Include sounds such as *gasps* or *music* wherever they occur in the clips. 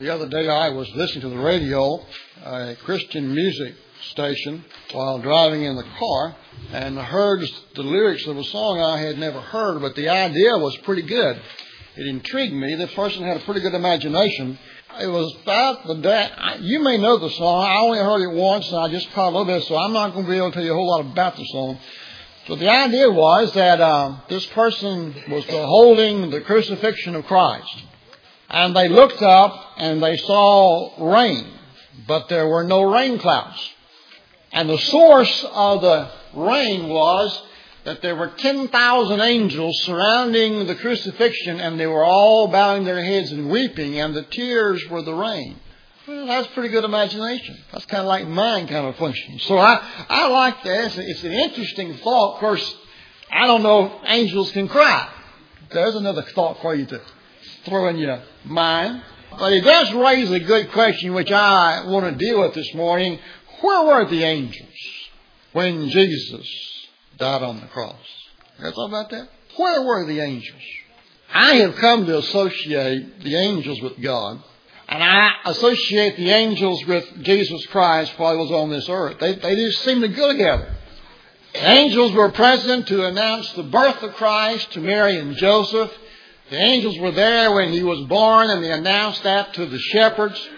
The other day I was listening to the radio, a Christian music station, while driving in the car, and heard the lyrics of a song I had never heard, but the idea was pretty good. It intrigued me. The person had a pretty good imagination. It was about the day, you may know the song. I only heard it once, and I just caught a little bit, so I'm not going to be able to tell you a whole lot about the song. But the idea was that uh, this person was beholding the crucifixion of Christ. And they looked up and they saw rain, but there were no rain clouds. And the source of the rain was that there were 10,000 angels surrounding the crucifixion and they were all bowing their heads and weeping and the tears were the rain. Well, that's pretty good imagination. That's kind of like mine kind of function. So I, I like that. It's, it's an interesting thought. Of course, I don't know if angels can cry. There's another thought for you to throw in your mind. But it does raise a good question, which I want to deal with this morning. Where were the angels when Jesus died on the cross? You thought about that? Where were the angels? I have come to associate the angels with God, and I associate the angels with Jesus Christ while he was on this earth. They, they just seem to go together. The angels were present to announce the birth of Christ to Mary and Joseph. The angels were there when he was born and they announced that to the shepherds.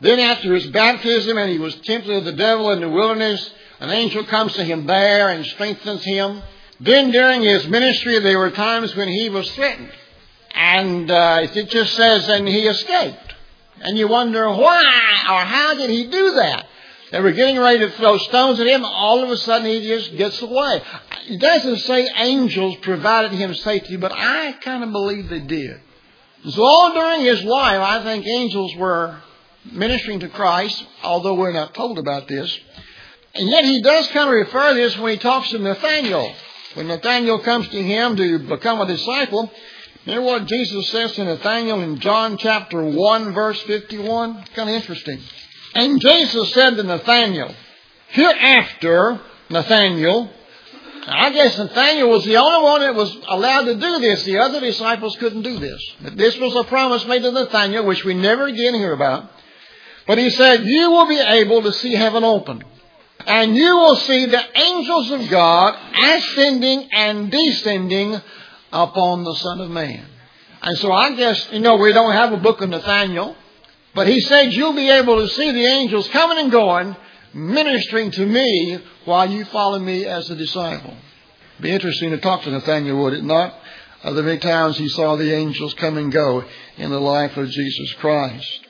Then after his baptism and he was tempted of the devil in the wilderness, an angel comes to him there and strengthens him. Then during his ministry there were times when he was threatened. And uh, it just says, and he escaped. And you wonder why or how did he do that? They were getting ready to throw stones at him. All of a sudden, he just gets away. It doesn't say angels provided him safety, but I kind of believe they did. So all during his life, I think angels were ministering to Christ, although we're not told about this. And yet he does kind of refer to this when he talks to Nathaniel. When Nathaniel comes to him to become a disciple, Remember what Jesus says to Nathaniel in John chapter 1 verse 51? Kind of interesting. And Jesus said to Nathaniel, Hereafter, Nathaniel, I guess Nathaniel was the only one that was allowed to do this. The other disciples couldn't do this. But this was a promise made to Nathaniel, which we never again hear about. But he said, You will be able to see heaven open. And you will see the angels of God ascending and descending upon the Son of Man. And so I guess, you know, we don't have a book of Nathaniel. But he said, You'll be able to see the angels coming and going, ministering to me while you follow me as a disciple. Be interesting to talk to Nathaniel, would it not? Of the many times he saw the angels come and go in the life of Jesus Christ.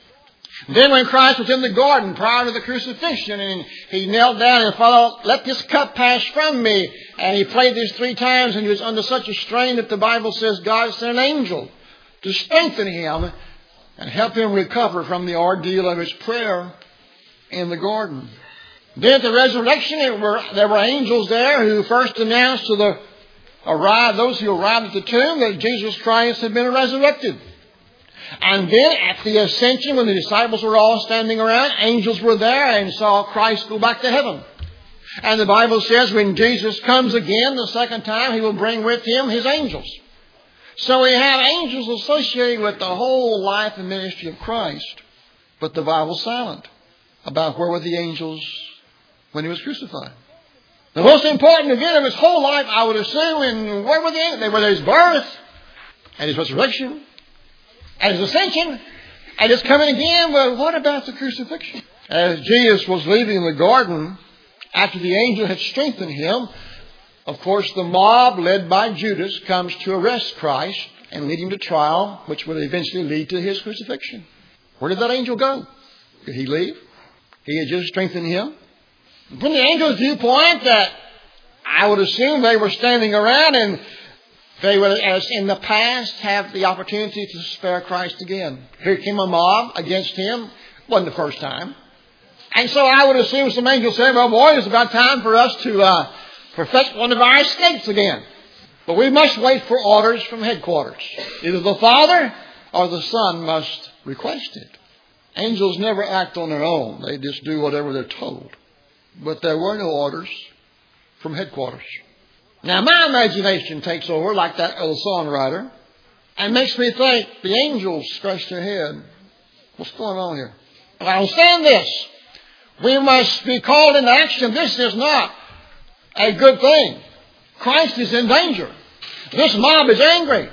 Then when Christ was in the garden prior to the crucifixion and he knelt down and Father, let this cup pass from me. And he prayed this three times and he was under such a strain that the Bible says God sent an angel to strengthen him and help him recover from the ordeal of his prayer in the garden. Then at the resurrection, there were, there were angels there who first announced to the arrived, those who arrived at the tomb that Jesus Christ had been resurrected. And then at the ascension, when the disciples were all standing around, angels were there and saw Christ go back to heaven. And the Bible says when Jesus comes again the second time, he will bring with him his angels. So we have angels associated with the whole life and ministry of Christ. But the Bible's silent about where were the angels when he was crucified. The most important event of his whole life, I would assume, and where were? They were his birth, and his resurrection, and his ascension, and his coming again. But what about the crucifixion? As Jesus was leaving the garden, after the angel had strengthened him, of course, the mob led by Judas comes to arrest Christ and lead him to trial, which would eventually lead to his crucifixion. Where did that angel go? Did he leave? He had just strengthened him. From the angel's viewpoint, that I would assume they were standing around and they would, as in the past, have the opportunity to spare Christ again. Here came a mob against him. wasn't the first time. And so I would assume some angels said, well, boy, it's about time for us to uh, perfect one of our escapes again. But we must wait for orders from headquarters. Either the Father or the Son must request it. Angels never act on their own. They just do whatever they're told. But there were no orders from headquarters. Now my imagination takes over like that old songwriter and makes me think the angels scratch their head. What's going on here? But understand this. We must be called into action. This is not a good thing. Christ is in danger. This mob is angry.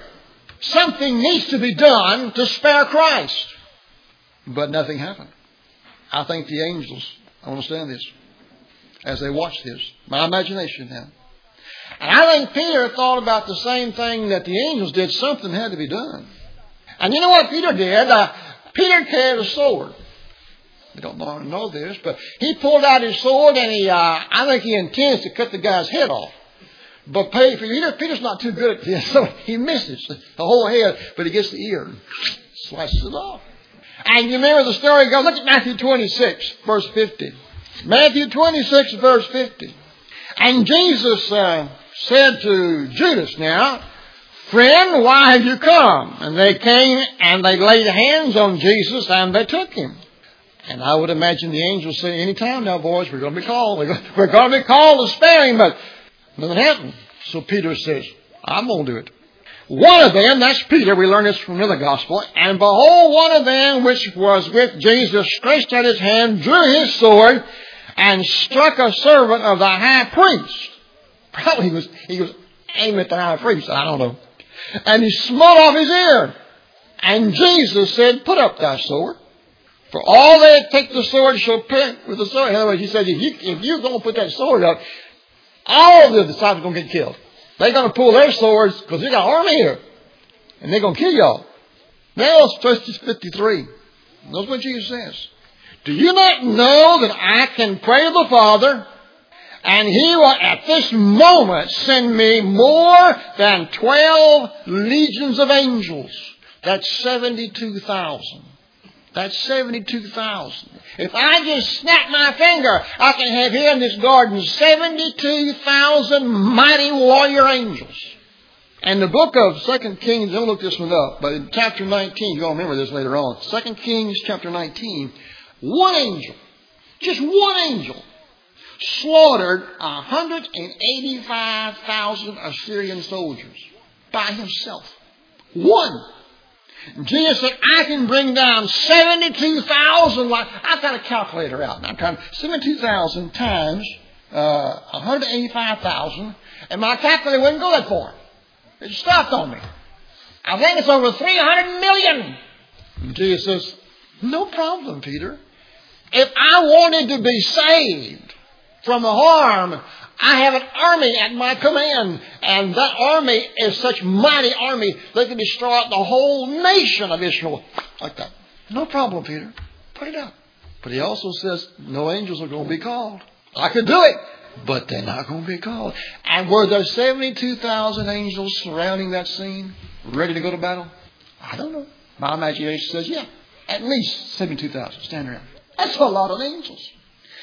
Something needs to be done to spare Christ. But nothing happened. I think the angels understand this as they watched this. My imagination now. And I think Peter thought about the same thing that the angels did. Something had to be done. And you know what Peter did? Uh, Peter carried a sword. We don't know this, but he pulled out his sword and he, uh, I think he intends to cut the guy's head off. But Peter, Peter's not too good at this, so he misses the whole head, but he gets the ear and slices it off. And you remember the story goes, look at Matthew 26, verse 50. Matthew 26, verse 50. And Jesus uh, said to Judas now, Friend, why have you come? And they came and they laid hands on Jesus and they took him. And I would imagine the angels say, any time now, boys, we're going to be called. We're going to be called to spare him, but nothing happened. So Peter says, I'm going to do it. One of them, that's Peter, we learn this from another gospel, and behold, one of them which was with Jesus stretched out his hand, drew his sword, and struck a servant of the high priest. Probably he was, he was aiming at the high priest, I don't know. And he smote off his ear. And Jesus said, Put up thy sword. For all that take the sword shall pay with the sword. In other words, he said, if, you, if you're going to put that sword up, all the disciples are going to get killed. They're going to pull their swords because they got an army here. And they're going to kill y'all. Now, verse 53. Notice what Jesus says. Do you not know that I can pray to the Father and He will at this moment send me more than 12 legions of angels? That's 72,000. That's 72,000. If I just snap my finger, I can have here in this garden 72,000 mighty warrior angels. And the book of Second Kings, don't look this one up, but in chapter 19, you'll remember this later on. Second Kings chapter 19, one angel, just one angel, slaughtered 185,000 Assyrian soldiers by himself. One. Jesus said, I can bring down 72,000. Like, I've got a calculator out I'm now. 72,000 times uh, 185,000, and my calculator wouldn't go that far. It stopped on me. I think it's over 300 million. Jesus says, no problem, Peter. If I wanted to be saved from harm I have an army at my command, and that army is such mighty army they can destroy the whole nation of Israel like that. No problem, Peter. Put it up. But he also says no angels are going to be called. I could do it, but they're not going to be called. And were there 72,000 angels surrounding that scene, ready to go to battle? I don't know. My imagination says, yeah, at least 72,000 Stand around. That's a lot of angels.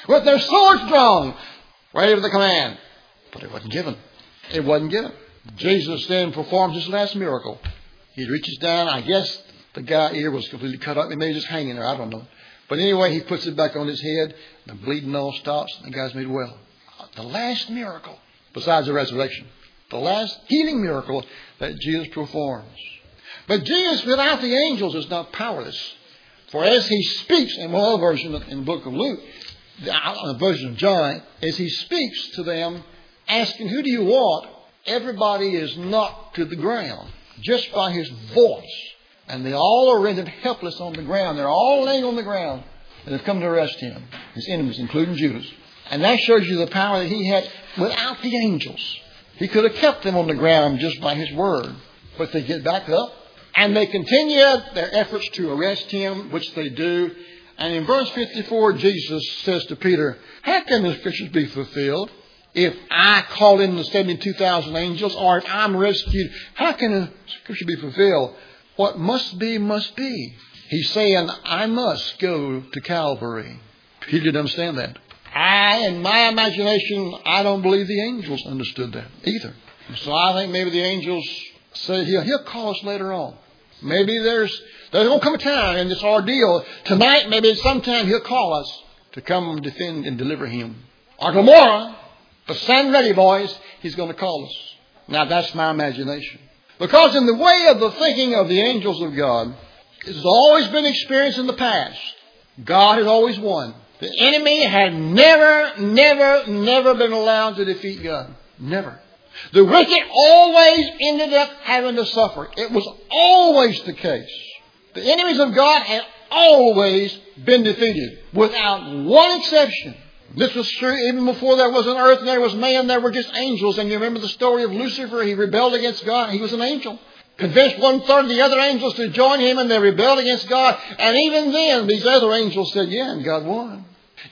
With their swords drawn, ready for the command. But it wasn't given. It wasn't given. Jesus then performs his last miracle. He reaches down. I guess the guy's ear was completely cut up. He may just hanging there. I don't know. But anyway, he puts it back on his head. The bleeding all stops. And The guy's made well. The last miracle, besides the resurrection, the last healing miracle that Jesus performs. But Jesus, without the angels, is not powerless. For as he speaks, in one version in the book of Luke, the version of John, as he speaks to them, asking, Who do you want? Everybody is knocked to the ground just by his voice. And they all are rendered helpless on the ground. They're all laying on the ground and have come to arrest him, his enemies, including Judas. And that shows you the power that he had without the angels. He could have kept them on the ground just by his word. But they get back up and they continue their efforts to arrest him, which they do. And in verse 54, Jesus says to Peter, How can the scriptures be fulfilled? If I call in the 72,000 angels, or if I'm rescued, how can the scripture be fulfilled? What must be, must be. He's saying, I must go to Calvary. Peter didn't understand that. I, in my imagination, I don't believe the angels understood that either. So I think maybe the angels said he'll, he'll call us later on. Maybe there's there's gonna come a time in this ordeal tonight. Maybe sometime he'll call us to come defend and deliver him. Or tomorrow, but stand ready, boys. He's going to call us. Now that's my imagination. Because in the way of the thinking of the angels of God, has always been experienced in the past. God has always won. The enemy had never, never, never been allowed to defeat God. Never. The wicked always ended up having to suffer. It was always the case. The enemies of God had always been defeated, without one exception. This was true even before there was an earth and there was man, there were just angels. And you remember the story of Lucifer? He rebelled against God. He was an angel. Convinced one third of the other angels to join him and they rebelled against God. And even then, these other angels said, yeah, and God won.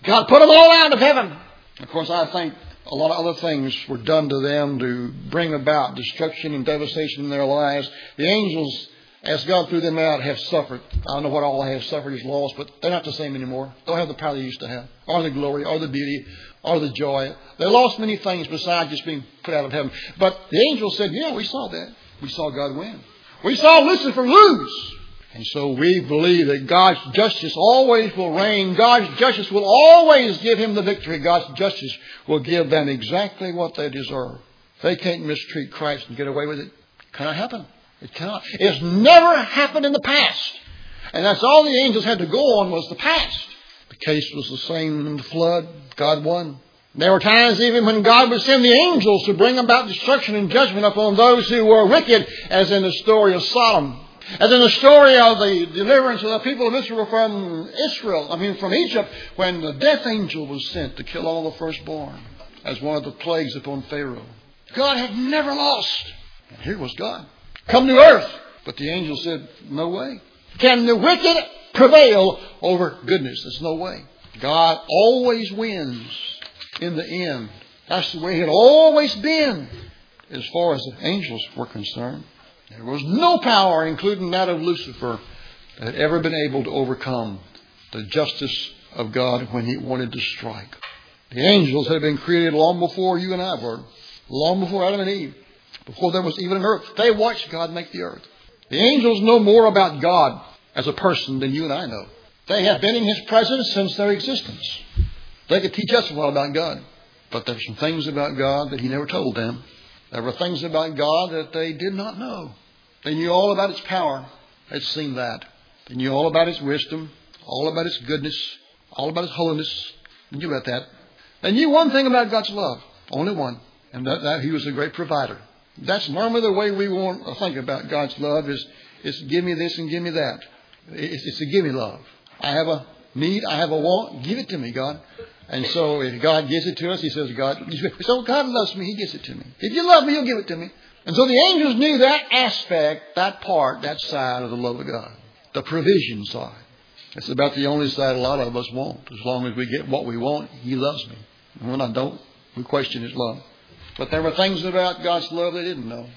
God put them all out of heaven. Of course, I think a lot of other things were done to them to bring about destruction and devastation in their lives. The angels, as God threw them out, have suffered. I don't know what all they have suffered is lost, but they're not the same anymore. They don't have the power they used to have, or the glory, or the beauty, or the joy. They lost many things besides just being put out of heaven. But the angels said, yeah, we saw that. We saw God win. We saw Lucifer lose. And so we believe that God's justice always will reign. God's justice will always give him the victory. God's justice will give them exactly what they deserve. They can't mistreat Christ and get away with it. It cannot happen. It cannot. It's never happened in the past. And that's all the angels had to go on was the past. The case was the same in the flood. God won. There were times even when God would send the angels to bring about destruction and judgment upon those who were wicked, as in the story of Sodom. As in the story of the deliverance of the people of Israel from Israel, I mean from Egypt, when the death angel was sent to kill all the firstborn as one of the plagues upon Pharaoh. God had never lost. And here was God. Come to earth. But the angel said, no way. Can the wicked prevail over goodness? There's no way. God always wins in the end. That's the way it had always been as far as the angels were concerned. There was no power, including that of Lucifer, that had ever been able to overcome the justice of God when he wanted to strike. The angels had been created long before you and I were, long before Adam and Eve, before there was even an earth. They watched God make the earth. The angels know more about God as a person than you and I know. They have been in his presence since their existence. They could teach us a lot about God. But there there's some things about God that He never told them. There were things about God that they did not know. They knew all about His power. They'd seen that. They knew all about His wisdom, all about His goodness, all about His holiness. They knew about that. They knew one thing about God's love. Only one. And that, that He was a great provider. That's normally the way we want to think about God's love is, is give me this and give me that. It's, it's a give me love. I have a need, I have a want, give it to me, God. And so if God gives it to us, He says, God, *laughs* so God loves me, He gives it to me. If you love me, He'll give it to me. And so the angels knew that aspect, that part, that side of the love of God. The provision side. It's about the only side a lot of us want. As long as we get what we want, He loves me. And when I don't, we question His love. But there were things about God's love they didn't know.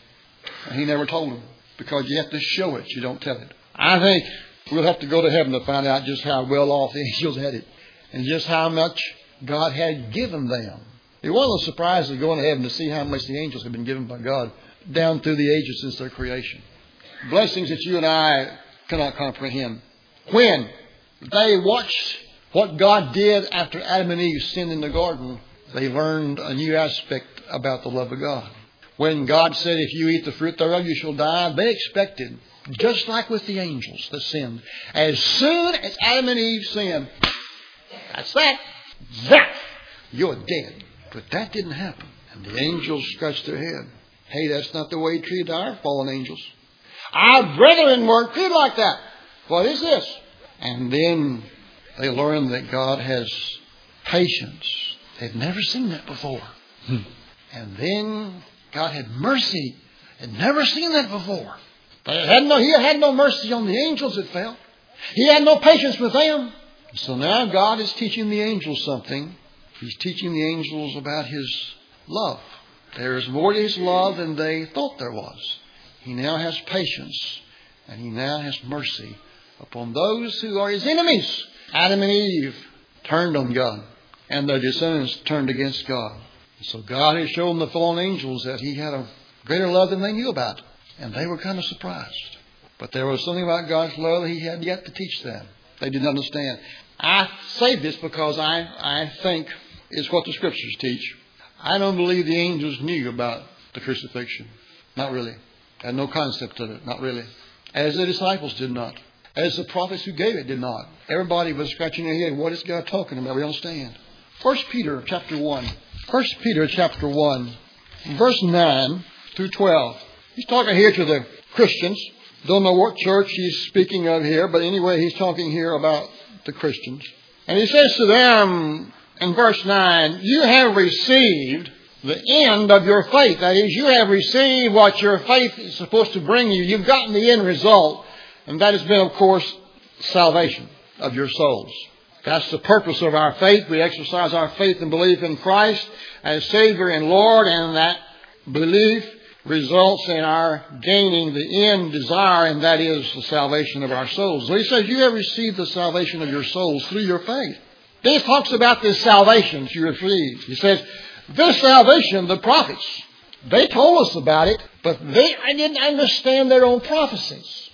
And He never told them. Because you have to show it, you don't tell it. I think we'll have to go to heaven to find out just how well off the *laughs* angels had it and just how much God had given them. It was a little surprising going to heaven to see how much the angels had been given by God down through the ages since their creation. Blessings that you and I cannot comprehend. When they watched what God did after Adam and Eve sinned in the garden, they learned a new aspect about the love of God. When God said, if you eat the fruit thereof, you shall die, they expected, just like with the angels that sinned, as soon as Adam and Eve sinned, that's that. That. You're dead. But that didn't happen. And the angels scratched their head. Hey, that's not the way he treated our fallen angels. Our brethren weren't treated like that. What is this? And then they learn that God has patience. They'd never seen that before. Hmm. And then God had mercy. Had never seen that before. Had no, he had no mercy on the angels that fell. He had no patience with them. So now God is teaching the angels something. He's teaching the angels about His love. There is more to His love than they thought there was. He now has patience and He now has mercy upon those who are His enemies. Adam and Eve turned on God and their descendants turned against God. So God has shown the fallen angels that He had a greater love than they knew about. And they were kind of surprised. But there was something about God's love that He had yet to teach them. They didn't understand. I say this because I, I think is what the scriptures teach. I don't believe the angels knew about the crucifixion. Not really. Had no concept of it. Not really. As the disciples did not. as the prophets who gave it did not. Everybody was scratching their head. What is God talking about? We don't understand. First Peter chapter one. First Peter chapter one, verse nine through twelve. He's talking here to the Christians. Don't know what church he's speaking of here, but anyway, he's talking here about the Christians. And he says to them in verse 9, You have received the end of your faith. That is, you have received what your faith is supposed to bring you. You've gotten the end result. And that has been, of course, salvation of your souls. That's the purpose of our faith. We exercise our faith and belief in Christ as Savior and Lord, and that belief results in our gaining the end desire, and that is the salvation of our souls. So he says, You have received the salvation of your souls through your faith. Then he talks about this salvation you received. He says, This salvation, the prophets, they told us about it, but they didn't understand their own prophecies.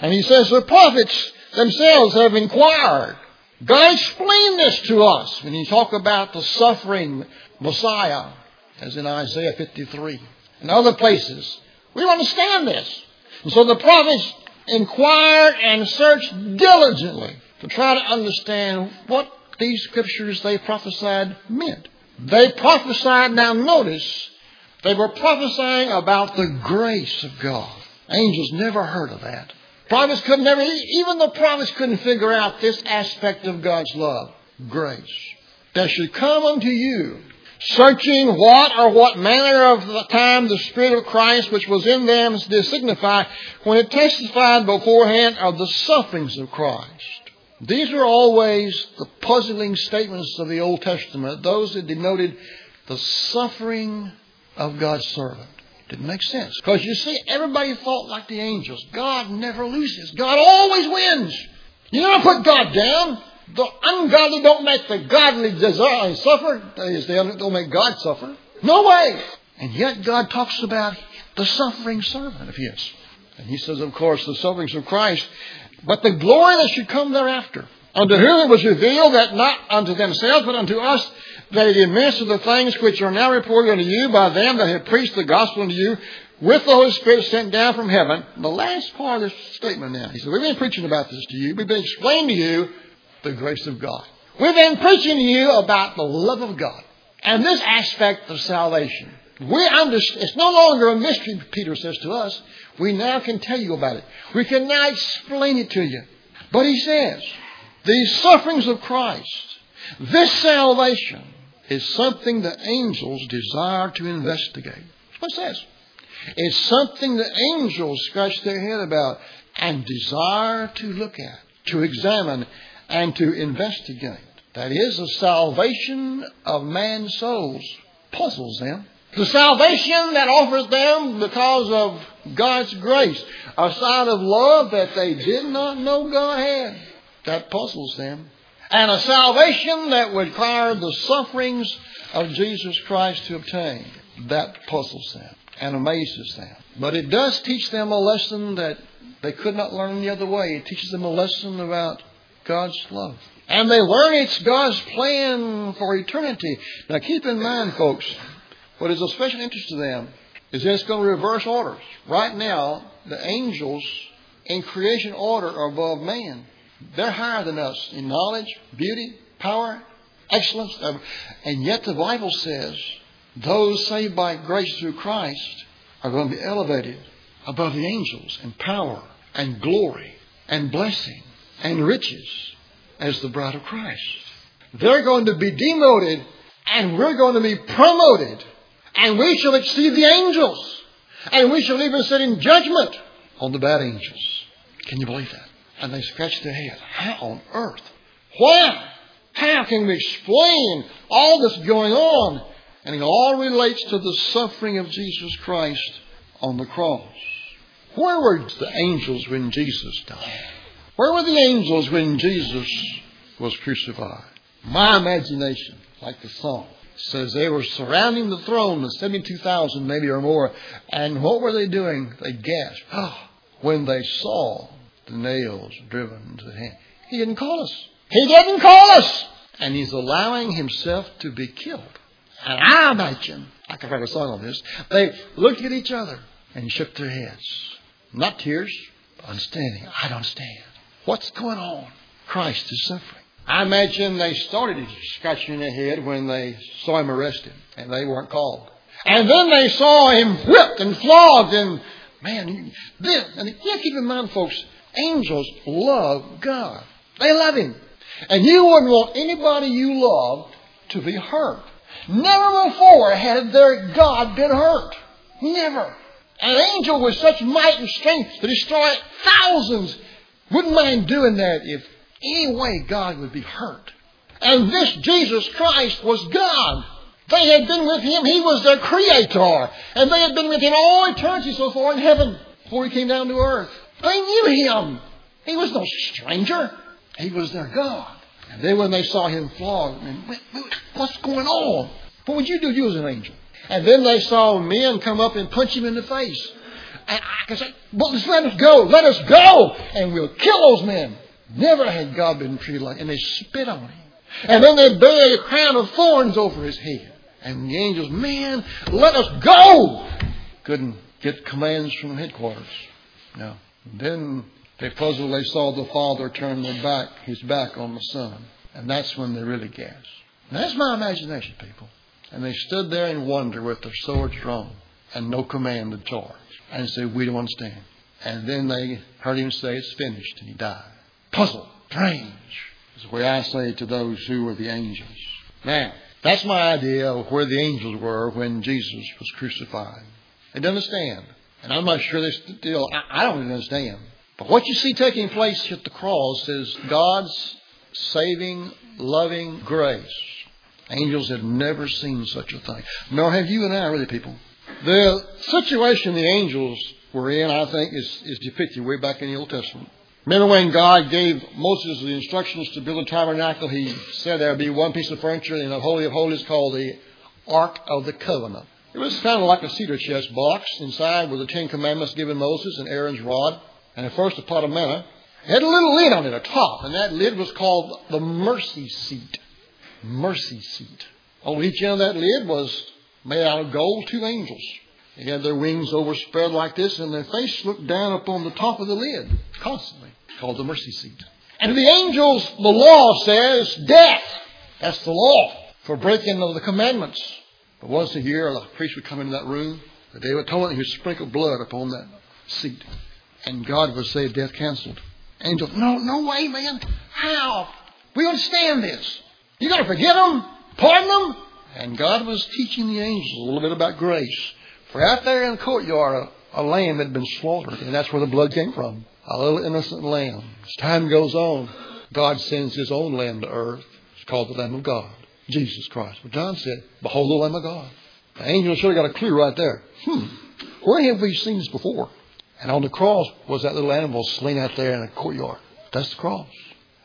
And he says, The prophets themselves have inquired. God explained this to us when he talked about the suffering Messiah, as in Isaiah 53 and other places. We understand this. And so the prophets inquired and searched diligently to try to understand what these scriptures they prophesied meant. They prophesied, now notice, they were prophesying about the grace of God. Angels never heard of that. Prophets could never, even the prophets couldn't figure out this aspect of God's love. Grace. that should come unto you searching what or what manner of the time the Spirit of Christ which was in them did signify when it testified beforehand of the sufferings of Christ. These are always the puzzling statements of the Old Testament, those that denoted the suffering of God's servant. Didn't make sense. Because you see, everybody thought like the angels. God never loses. God always wins. You never put God down. The ungodly don't make the godly desire suffer. That is, they don't make God suffer. No way. And yet God talks about the suffering servant of His. And He says, of course, the sufferings of Christ, but the glory that should come thereafter. Unto whom it was revealed that not unto themselves, but unto us, that it administer the things which are now reported unto you by them that have preached the gospel unto you, with the Holy Spirit sent down from heaven. The last part of this statement now. He said, We've been preaching about this to you. We've been explaining to you the grace of God. We've been preaching to you about the love of God and this aspect of salvation. We understand, it's no longer a mystery, Peter says to us. We now can tell you about it. We can now explain it to you. But he says, these sufferings of Christ, this salvation, is something the angels desire to investigate. That's what it says. It's something the angels scratch their head about and desire to look at, to examine, and to investigate. That is, the salvation of man's souls puzzles them. The salvation that offers them because of God's grace, a sign of love that they did not know God had, that puzzles them. And a salvation that would require the sufferings of Jesus Christ to obtain, that puzzles them and amazes them. But it does teach them a lesson that they could not learn the other way. It teaches them a lesson about God's love. And they learn it's God's plan for eternity. Now keep in mind, folks, what is of special interest to them is that it's going to reverse orders. Right now, the angels in creation order are above man. They're higher than us in knowledge, beauty, power, excellence. And yet the Bible says those saved by grace through Christ are going to be elevated above the angels in power and glory and blessing and riches as the bride of Christ. They're going to be demoted and we're going to be promoted and we shall exceed the angels and we shall even sit in judgment on the bad angels. Can you believe that? And they scratch their head. How on earth? Why? How can we explain all this going on? And it all relates to the suffering of Jesus Christ on the cross. Where were the angels when Jesus died? Where were the angels when Jesus was crucified? My imagination, like the song, says they were surrounding the throne, the 72,000 maybe or more, and what were they doing? They gasped oh, *gasps* when they saw the nails driven into the hand. He didn't call us. He didn't call us! And he's allowing himself to be killed. And I imagine, I could write a song on this, they looked at each other and shook their heads. Not tears, understanding. I don't understand. What's going on? Christ is suffering. I imagine they started scratching their head when they saw him arrested and they weren't called. And then they saw him whipped and flogged and man, then, and you keep in mind folks, angels love God. They love him. And you wouldn't want anybody you loved to be hurt. Never before had their God been hurt. Never. An angel with such might and strength to destroy thousands wouldn't mind doing that if any way God would be hurt. And this Jesus Christ was God. They had been with him. He was their creator. And they had been with him all eternity so far in heaven before he came down to earth. They knew him. He was no stranger. He was their God. And then when they saw him flogged, what's going on? What would you do if you was an angel? And then they saw men come up and punch him in the face. And I could say, well, let us go. Let us go. And we'll kill those men. Never had God been treated like And they spit on him. And then they buried a crown of thorns over his head. And the angels, man, let us go. Couldn't get commands from headquarters. No. Then they puzzled, they saw the Father turn their back, his back on the Son. And that's when they really gasped. And that's my imagination, people. And they stood there in wonder with their swords drawn and no command to charge. And said, We don't understand. And then they heard him say, It's finished, and he died. Puzzle, strange, is the way I say to those who were the angels. Now, that's my idea of where the angels were when Jesus was crucified. They didn't understand. And I'm not sure they still, I, don't understand. But what you see taking place at the cross is God's saving, loving grace. Angels had never seen such a thing. Nor have you and I, really, people. The situation the angels were in, I think, is, is depicted way back in the Old Testament. Remember when God gave Moses the instructions to build a tabernacle, he said there would be one piece of furniture in the Holy of Holies called the Ark of the Covenant. It was kind of like a cedar chest box. Inside were the Ten Commandments given Moses and Aaron's rod, and first a pot of manna. It had a little lid on it, a top, and that lid was called the mercy seat. Mercy seat. On each end of that lid was made out of gold two angels. They had their wings overspread like this, and their face looked down upon the top of the lid constantly, called the mercy seat. And to the angels, the law says death. That's the law for breaking of the commandments. But once a year, a priest would come into that room, the day of atonement, he would sprinkle blood upon that seat. And God would say, death canceled. Angels, no, no way, man. How? We understand this. You got to forgive them, pardon them. And God was teaching the angels a little bit about grace. Out there in the courtyard, a, a lamb had been slaughtered, and that's where the blood came from. A little innocent lamb. As time goes on, God sends his own lamb to earth. It's called the Lamb of God, Jesus Christ. But John said, Behold the Lamb of God. The angel should have got a clue right there. Hmm, where have we seen this before? And on the cross was that little animal slain out there in the courtyard. That's the cross.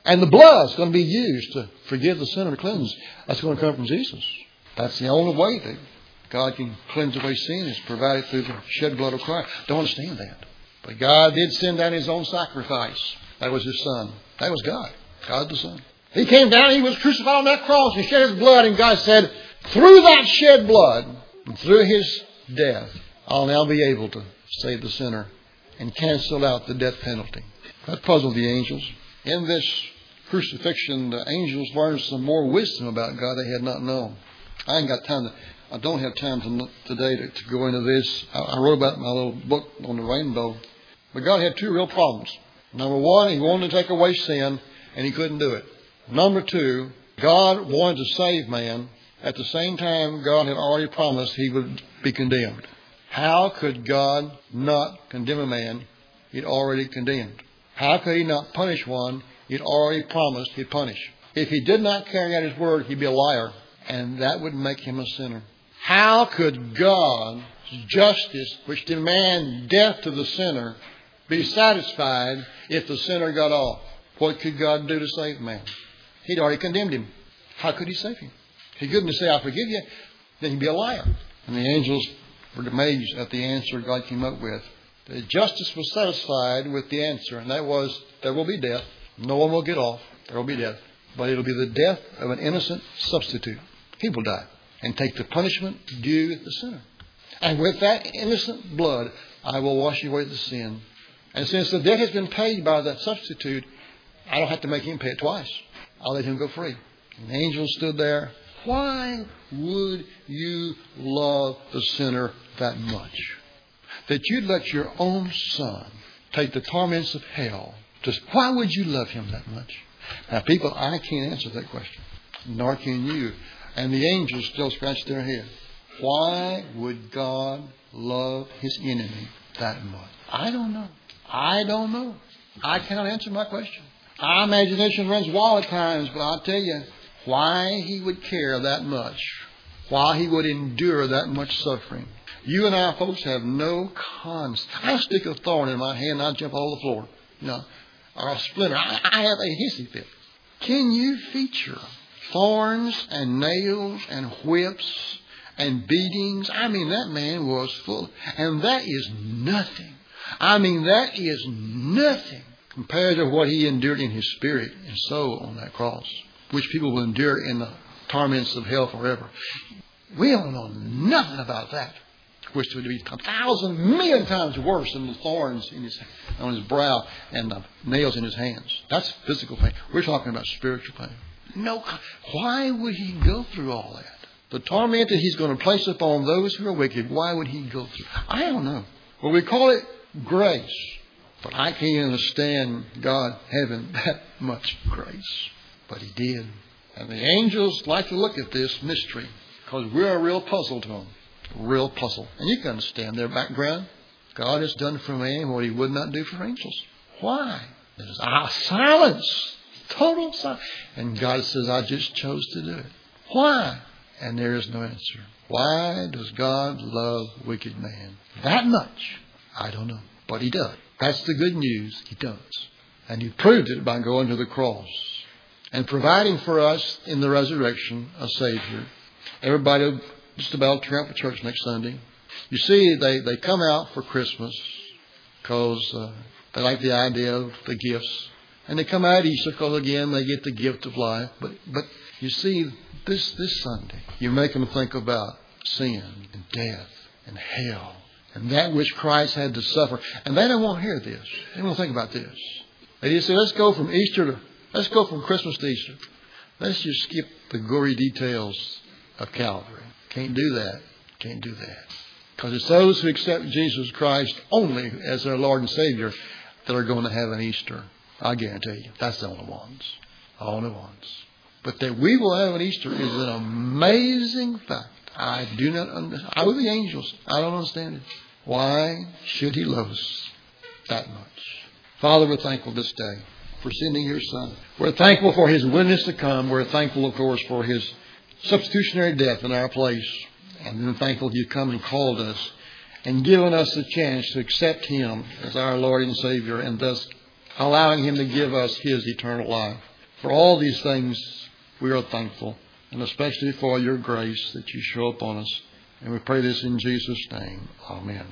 And the blood is going to be used to forgive the sin and cleanse. That's going to come from Jesus. That's the only way that God can cleanse away sin is provided through the shed blood of Christ. Don't understand that. But God did send down His own sacrifice. That was His Son. That was God. God the Son. He came down, He was crucified on that cross, He shed His blood, and God said, through that shed blood, and through His death, I'll now be able to save the sinner and cancel out the death penalty. That puzzled the angels. In this crucifixion, the angels learned some more wisdom about God they had not known. I ain't got time to, I don't have time to, today to, to go into this. I, I wrote about my little book on the rainbow. But God had two real problems. Number one, He wanted to take away sin, and He couldn't do it. Number two, God wanted to save man. At the same time, God had already promised He would be condemned. How could God not condemn a man he'd already condemned? How could he not punish one he'd already promised he'd punish? If he did not carry out his word, he'd be a liar, and that would make him a sinner. How could God's justice, which demands death to the sinner, be satisfied if the sinner got off? What could God do to save man? He'd already condemned him. How could he save him? He couldn't say, I forgive you, then he'd be a liar. And the angels were amazed at the answer God came up with. The justice was satisfied with the answer, and that was, there will be death. No one will get off. There will be death. But it'll be the death of an innocent substitute. He will die and take the punishment due the sinner. And with that innocent blood, I will wash away the sin. And since the debt has been paid by that substitute, I don't have to make him pay it twice. I'll let him go free. And the angel stood there. Why would you love the sinner that much? That you'd let your own son take the torments of hell. Just why would you love him that much? Now, people, I can't answer that question, nor can you. And the angels still scratch their head. Why would God love his enemy that much? I don't know. I don't know. I cannot answer my question. Our imagination runs wild at times, but I'll tell you why he would care that much, why he would endure that much suffering. You and I, folks, have no cons. I stick a thorn in my hand and I jump all the floor. No, or a splinter. I, I have a hissy fit. Can you feature thorns and nails and whips and beatings? I mean, that man was full, and that is nothing. I mean, that is nothing compared to what he endured in his spirit and soul on that cross, which people will endure in the torments of hell forever. We don't know nothing about that, which would be a thousand million times worse than the thorns in his, on his brow and the nails in his hands. That's physical pain. We're talking about spiritual pain. No, why would he go through all that? The torment that he's going to place upon those who are wicked, why would he go through? I don't know. Well, we call it grace. But I can't understand God having *laughs* that much grace. But He did. And the angels like to look at this mystery because we're a real puzzle to them. Real puzzle. And you can understand their background. God has done for man what He would not do for angels. Why? There's ah, silence. Total silence. And God says, I just chose to do it. Why? And there is no answer. Why does God love wicked man that much? I don't know. But He does. That's the good news. He does. And He proved it by going to the cross and providing for us in the resurrection a Savior. Everybody just about turn out for church next Sunday. You see, they, they come out for Christmas because uh, they like the idea of the gifts. And they come out of Easter because, again, they get the gift of life. But, but you see, this, this Sunday, you make them think about sin and death and hell and that which Christ had to suffer. And they don't want to hear this. They don't think about this. They just say, let's go from Easter to, let's go from Christmas to Easter. Let's just skip the gory details of Calvary. Can't do that. Can't do that. Because it's those who accept Jesus Christ only as their Lord and Savior that are going to have an Easter. I guarantee you. That's the only ones. Only ones. But that we will have an Easter is an amazing fact. I do not understand. I with the angels. I don't understand it. Why should he love us that much? Father, we're thankful this day for sending your son. We're thankful for his willingness to come. We're thankful, of course, for his substitutionary death in our place. And then thankful you've come and called us and given us the chance to accept him as our Lord and Savior and thus allowing him to give us his eternal life. For all these things, we are thankful and especially for your grace that you show upon us. And we pray this in Jesus' name. Amen.